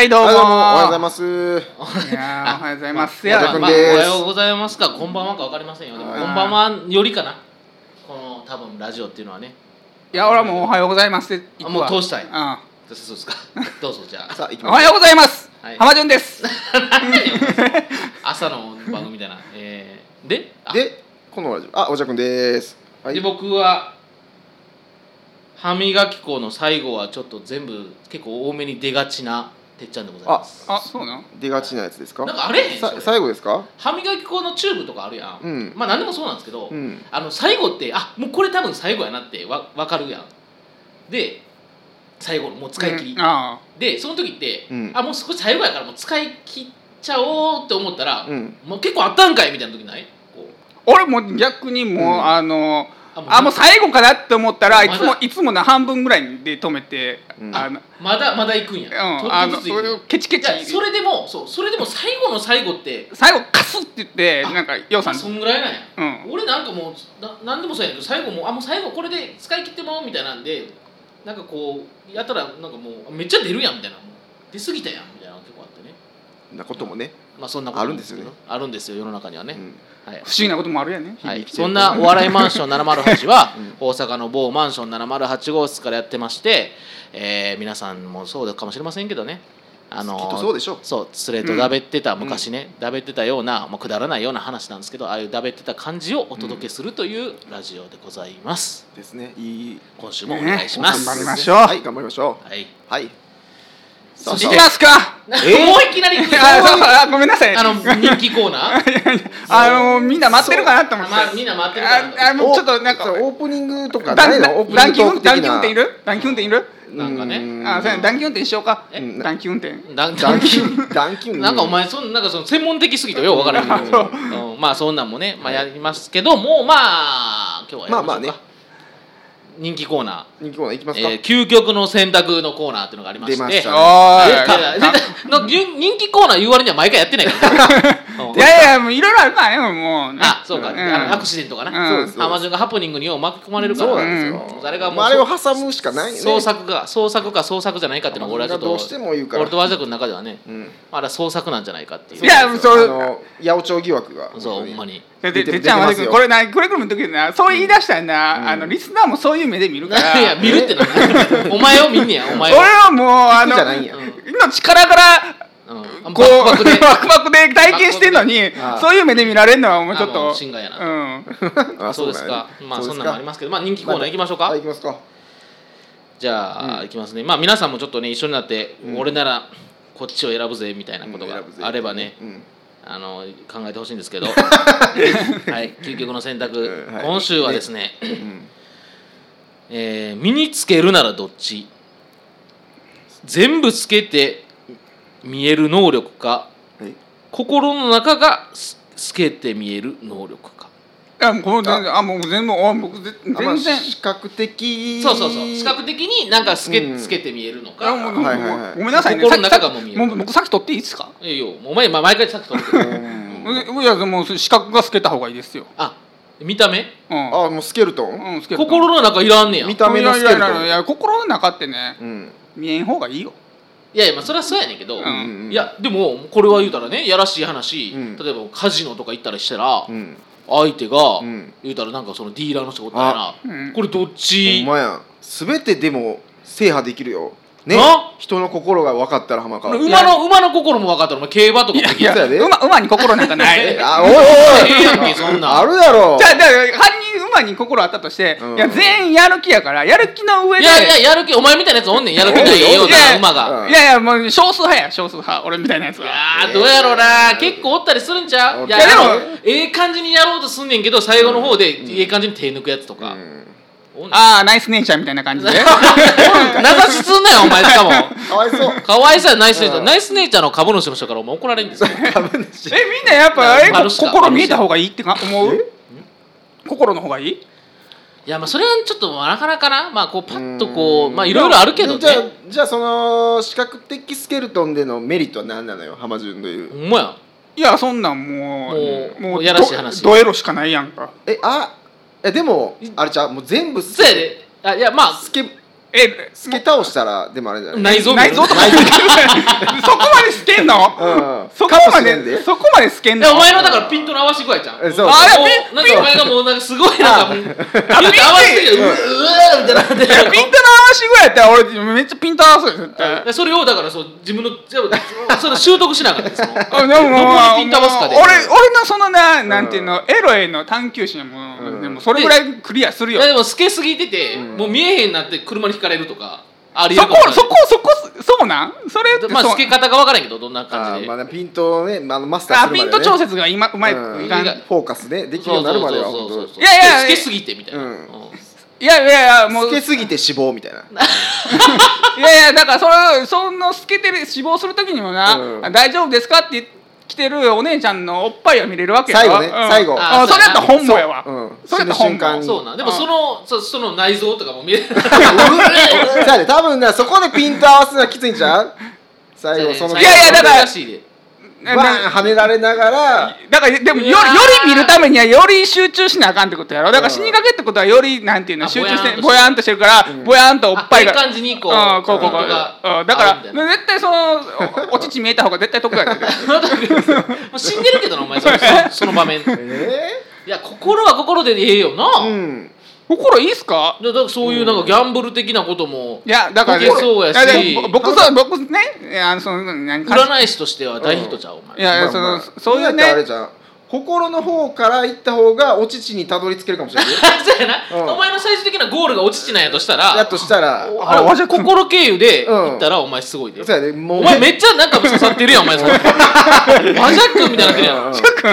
はいはいどうも。はいどうもおはようございます。いやーおはようございます。おはようやございます。まあおはようございますかこんばんはか分かりませんよ。でもはいこんばんはよりかなこの多分ラジオっていうのはね。いや俺はもうおはようございますって言もう通したい。うん。そうですか。どうぞじゃあ。さあ行きましょおはようございます。はい。浜潤です。朝の番組みたいな。えーででこのラジオ。あおじゃくんです。はい。で僕は歯磨き粉の最後はちょっと全部結構多めに出がちなてっちゃんでございます。あそうなん？出がちなやつですか？なんかあれへ最後ですか？歯磨き粉のチューブとかあるやん、うん。まあ何でもそうなんですけど、うん。あの最後ってあもうこれ多分最後やなってわ分かるやん。で最後のもう使い切り、うん。あでその時って、うん。あもう少し最後やからもう使い切っちゃおうって思ったら、うん。もう結構あったんかいみたいな時ない？こう。ー俺も逆にもう、うん。あのああもう。最後かなって思ったらいつもいつもな半分ぐらいで止めて、うん。あのまだまだ行くんや、うんあのそれをケチケチ。それでもそうそれでも最後の最後って最後カスって言ってなんかようさん。そんぐらいなんや、うん。俺なんかもうな何でもそうやけど最後もうあもう最後これで使い切ってもらおうみたいなんでなんかこうやったらなんかもうめっちゃ出るやんみたいな。出過ぎたやんみたいな結構あってねなこともねまあそんなことあるんですよね。けどあるんですよ世の中にはね、うん。はい。不思議なこともあるやねはい、そんなお笑いマンション708は うん。大阪の某マンション708号室からやってまして、えー皆さんもそうかもしれませんけどね。あのきっとそうでしょう。そうスレートだべってた、ん昔ねだべってたような、まあ、くだらないような話なんですけどああいうだべってた感じをお届けするというラジオでございます、ですね。いい。今週もお願いします、ね頑張りましょう。はい頑張りましょはい、うはいそしていきますか？え？もういきなりあそうあごめんなさい。あの人気コーナー？あのみんな待ってるかなと思ってまあみんな待ってるから。ああもうちょっとなんかオープニングとかだないの？オープニングトーク的な。短期運転いる？短期運転いる？なんかね。うんあそうや短期運転しようか？え？短期運転だ短期短期なんかお前そんなんかその専門的すぎてよう分からへんけど、うんまあそんなんもね、まあ、やりますけどもうまあ今日はやりましょうか、まあまあね人気コーナ人気コーナーいきまー、すか？えー究極の選択のコーナーっていうのがありまして。出ましたおいーい。やいやの人人気コーナー言う割には毎回やってないから、う んいやいやもういろいろあるからねも。うねあそうか、ん。あのアクシデントかな、うん。そうです。ハマジョンがハプニングによう巻き込まれるから。そうなんですよ。うんあれがもうまああれを挟むしかないね。創作が創作か創作じゃないかっていうのは俺はちょっとどうしても言うから。俺と和田君の中ではね、うん。まだ創作なんじゃないかっていう。いやそう八百長疑惑が。そうほ本当に。んまにでちゃんは出てますよ。これなこれくるむ時なそう言い出したらな、リスナーもそういう目で見るから。いや見るってな お前を見んねやお前俺をはもうあの命からからうん。こうバク バクで体験してんのにあそういう目で見られるのはもうちょっと。う心外やな。うん。あそうですか。まあそんなのもありますけど。まあ人気コーナー行きましょうか。きますか。じゃあうん。行きますね。まあ皆さんもちょっとね一緒になってうん。俺ならこっちを選ぶぜみたいなことがあればねうん。あの考えてほしいんですけど。はい。究極の選択。今週はですねうん。えー身につけるならどっち？全部つけて見える能力かはい。心の中がす透けて見える能力か。あもうこの全然あ。もう全部あ僕全然。視覚的。そうそうそう。視覚的になんか透け,、うん。つけて見えるのあかもうはいはいはい。ごめんなさいね。心の中がさもう見える。もう僕さっき取っていいですか？いいよお前、まあ、毎回さっき取るけどうん。いやもう視覚が透けた方がいいですよ。あ見た目？うん。あもうスケルトンう？ん透ける心の中いらんねや。い見た目のスケルトンいやいやいやいや心の中ってねうん。見えん方がいいよやいやまあそれはそうやねんけど、うんいやでもこれは言うたらねやらしい話、うん。例えばカジノとか行ったりしたら、うん。相手が、うん言うたらなんかそのディーラーの人がおったらうん。これどっほちんまや。全てでも制覇できるよね。な人の心が分かったら浜川。馬の馬の心も分かったらお前競馬とかもできやや。で。馬馬に心なんかない。じ ゃあおいおいおい。ええやんけそんな。んあるやろ。あだから犯人馬に心あったとして、うん。いや全員やる気やからやる気の上で。いやいややる気お前みたいなやつおんねん。やる気ないよ 馬が。うん。いやいやもう少数派や少数派。俺みたいなやついはやーどうやろうな。結構おったりするんちゃう？いやいやでもあのええ感じにやろうとすんねんけど最後の方でええ感じに手抜くやつとか、うんああナイスネイチャーみたいな感じで。名指しすんなよお前しかも。かわいそう。かわいそうやナイスネイチャーうん。ナイスネイチャーの株主の人からお前怒られるんですよ。えみんなやっぱ心見えた方がいいってか思う？え？心の方がいい？いやまあそれはちょっとなかなかな。まあこうパッとこうまあいろいろあるけどね。じゃあじゃあその視覚的スケルトンでのメリットは何なのよ浜潤という。ほんまや。いやそんなんもうもうもうやらしい話。どどエロしかないやんか。えあえでもあれちゃう？もう全部そうやで。あいやまあスケえ透け倒したらでもあれじゃない内臓内臓とかそこまで透けんの？うん。そこまでで。そこまで透けんの？お前のだからピントの合わし具合じゃんあいやもうなんかお前がもうなんかすごいなんかピント合わせてピントの合わしぐらいやったら俺めっちゃピント合わせる絶それをだからそう自分のじゃあそれ習得しながらそのあでもピント合わすかで俺俺のそのななんていうのエロへの探求心もうん。でもそれぐらいクリアするよ。でも透けすぎてて、うん。もう見えへんなって車にひかれるとかありえそるかもしれないこそこそこそうなん？それってまあそう。透け方が分からんけどどんなあ感じで、ーまあねピントをね、まあ、マスターすあるまで、ね、ピント調節が今うまいうん。いかんいがフォーカスねできるようになるまではそうそう。そう本そういやいや透けすぎてみたいな、うん。うんやいやいやもう。当透けすぎて死亡みたいな。いやいやだからそれその透けてる死亡する時にもな、うん。大丈夫ですかって来てるお姉ちゃんのおっぱいを見れるわけよ。最後ねうん。最後。あそれやったら本望やわ。そう。うん。それやったら本望。にそうな。んでもそのそその内臓とかも見える。さあね。多分ねそこでピント合わせるのはきついんちゃう？最後そのいやいやだからバーン跳ねられながらだからでもよより見るためにはより集中しなあかんってことやろ。だから死にかけってことはよりなんていうのあ集中してぼやんとしてるから。うん。ぼやんとおっぱいが。こううんこうこうこう。だから絶対そのお お乳見えた方が絶対得やでもう。死んでるけどなお前そのそその場面。いえや心は心でええよな、えうん心いいっすか？だからそういうなんかギャンブル的なこともいやだからそうやし。僕そう僕ねいやあのその何占い師としては大ヒットちゃうお前。いやいやそのそういうだってあれねじゃん。心の方から行った方がお乳にたどり着けるかもしれない。よ そうやな、うん。お前の最終的なゴールがお乳なんやとしたらやとしたら。あれ和田君心経由でうん行ったらお前すごいで、そうやねもうお前めっちゃなんか刺さってるやんお前それ。マジャックみたいになってるやん、うん。ちょっくん。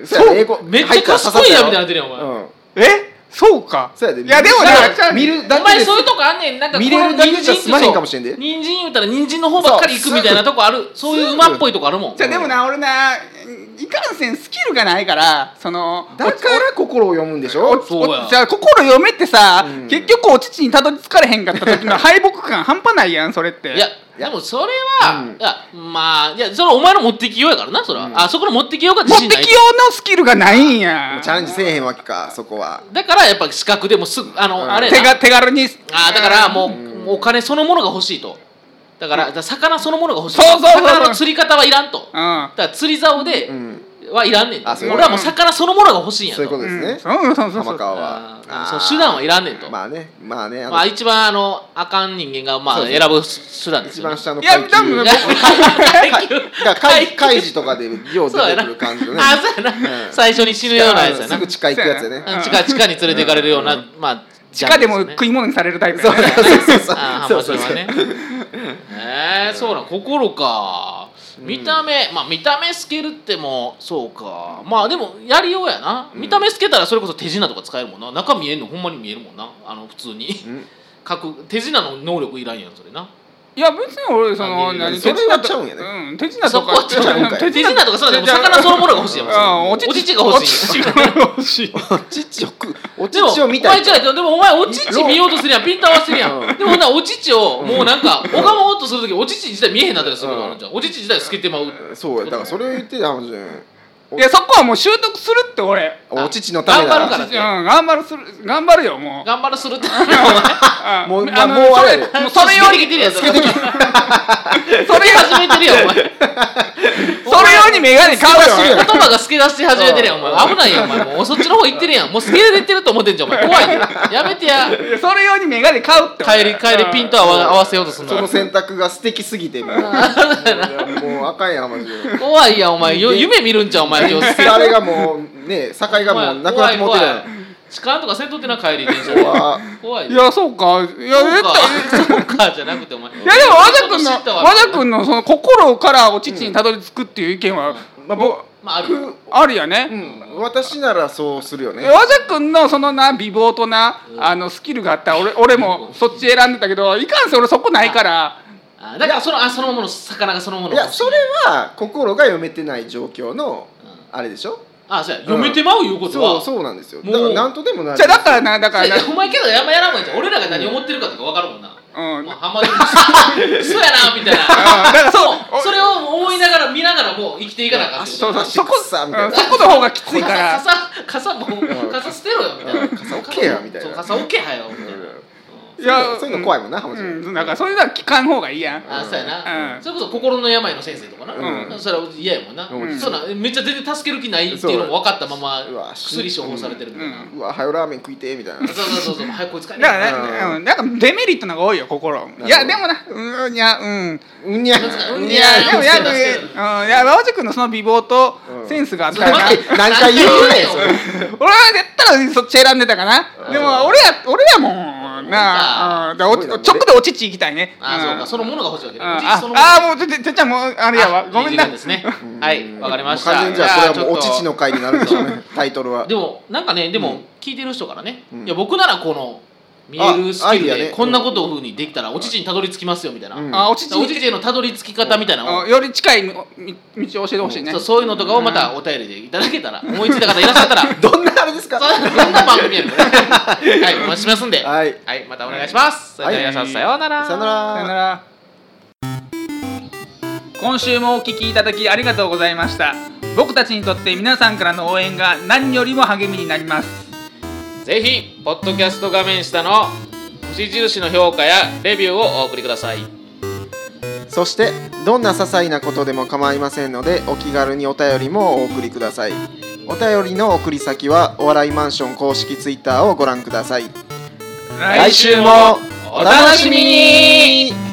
うん。そうやね英語。めっちゃ賢いやんみたいになってるやんお前、うん。え？そうか。そうやで。いやでもねだから見るだおけで。前そういうとこあんねん。なんか見れるだけじゃ済まへんかもしれんで人参言うたら人参の方ばっかり行くみたいなとこある。そういう馬っぽいとこあるもん。じゃあでもな俺ないかんせんスキルがないからそのだから心を読むんでしおょそうや。おじゃあ心読めってさ、うん。結局お乳にたどり着かれへんかった時の敗北感半端ないやんそれって。いやでもそれは、うん。いやまあいやそれはお前の持ってきようやからなそれは、うん。あそこの持ってきようが持自信ないってきようのスキルがないんや。チャレンジせえへんわけかそこは。だからやっぱ資格でもすぐあの、うん。あれやな。手が手軽に。あだからもう、うん。お金そのものが欲しいと。だから,、だから魚そのものが欲しいそうそうそうそう。魚の釣り方はいらんと。だうん。から釣り竿でうんはいらんねん、あそういう俺はもう魚そのものが欲しいんやと。そういうことですね。うん。そうそうそう浜川は。あーそう手段はいらんねんと、ままあねまあねあの。あ、一番あのあかん人間がまあ選ぶ手段です一よ、ね、番下のいや多分ね階級とかでよう出てくる感じのね。あそうやな、うん。最初に死ぬようなやつやな。すぐ地下行くやつやね。うん。地下地下に連れて行かれるような、まあ地下でも食い物にされるタイプそうやね。そうそうそうそう。そうまあそれはねえー、そうなん心か見た目、まあ見た目透けるってもそうか。まあでもやりようやな、うん。見た目透けたらそれこそ手品とか使えるもんな。中見えんのほんまに見えるもんな。あの普通に。うん。書く手品の能力いらんやんそれないや別に俺その何それはちゃうんやね。うん手品とか手手品とかそうだね魚そのものが欲しいやん。うんお乳が欲しい。お乳が欲しい。お乳を見たい。でもお前お乳見ようとするやん。ピント合わせるやん、うん。でもほんならお乳をもうなんか拝もうとするときお乳自体見えへんなったりするん、お乳自体透けてまう。そうや。だからそれを言ってたはずじゃんいやそこはもう習得するって俺。お乳のためな。頑張るからうん頑張るする。頑張るよもう。頑張るするって。あ もうまあもうあれそれ。もうそれ用に透けてきてるやん それそれ始めてるやんお前。それ用にメガネ買うよ。言葉が透け出し始めてるやんお前。危ないやんお前。もうそっちの方行ってるやん。もう透け出てると思ってんじゃんお前。怖いねやめてや。それ用にメガネ買うって帰り帰りピント合わ合わせようとすんの。その選択が素敵すぎてもうあかんやんマジで。怖いやんお前。よ夢見るんじゃんお前今日あれがもうね境がもうなくなってもうてる。痴漢とかせんとってな帰り電車で怖怖いいやそうか。いやそうか。絶対そうかじゃなくてお前。いやでも和田君の知ったわ。和田君のその心からお乳にたどり着くっていう意見は、まあぼまあある。あるやね、うん。私ならそうするよね。和田君のそのな美貌とな、あのスキルがあったら俺俺もそっち選んでたけどいかんせん俺そこないから。あだからそのあそのもの魚がそのものいやそれは心が読めてない状況のあれでしょ？あそうや。読めてまういうことは。そうそうなんですよ。もうだからなんとでもなるじゃあだからなだからな。お前けどやんまやらんもんやじゃん。俺らが何思ってるかとか分かるもんな。うん。もうハマるそうやなみたいな。あだからそう。それを思いながら見ながらもう生きていかなあかんってことそうそう。足そこ草みたいな。うん。そこの方がきついから。傘傘もう傘捨てろよみたいな。傘置けやみたいな。そう傘置けはよみたいないやそういうの怖いもんな浜ちゃん。うんだからそういうのは聞かん方がいいやん。あそうやな、うん。それこそ心の病の先生とかな、うん。それは嫌やもんな、うん。そうなんめっちゃ全然助ける気ないっていうのも分かったままうわ薬処方されてるみたいな、うん。うわはよラーメン食いてえみたいな。そうそうそうそう。早くこいつ帰れ。だからね、うん。うん、なんかデメリットのが多いよ心。いやでもなうんいやうん。うんにゃうんいやでもいやうんいや馬場君のその美貌とうんセンスがあったら何回言うねんそれ俺は絶対そっち選んでたかなでも俺や俺やもんなあ、うん、だからおすごいな。直でお乳行きたいね。あ、んそうかそのものが欲しいわけねあああもうててちゃんもうあれやわ。あごめんな。ですね。はいわかりました。完全にじゃあこれはもうお乳の会になるでしょうね。タイトルは。でもなんかねでもうん。聞いてる人からね、うん。いや僕ならこの見えるスキルあアイデアね。でこんなことを風にできたらお乳にたどり着きますよみたいな、うん。あお乳お乳へのたどり着き方みたいなのを。あより近い道を教えてほしいね。そうそういうのとかをまたお便りでいただけたら思いついた方いらっしゃったら。どんなあれですか？そうどんな番組やねんこれはいお待ちしますんで。ははいいまたお願いします。それでは皆さんさようなら。さよなら。さよなら。今週もお聞きいただきありがとうございました。僕たちにとって皆さんからの応援が何よりも励みになりますぜひポッドキャスト画面下の星印の評価やレビューをお送りください。そしてどんな些細なことでも構いませんのでお気軽にお便りもお送りください。お便りの送り先はお笑いマンション公式ツイッターをご覧ください。来週もお楽しみに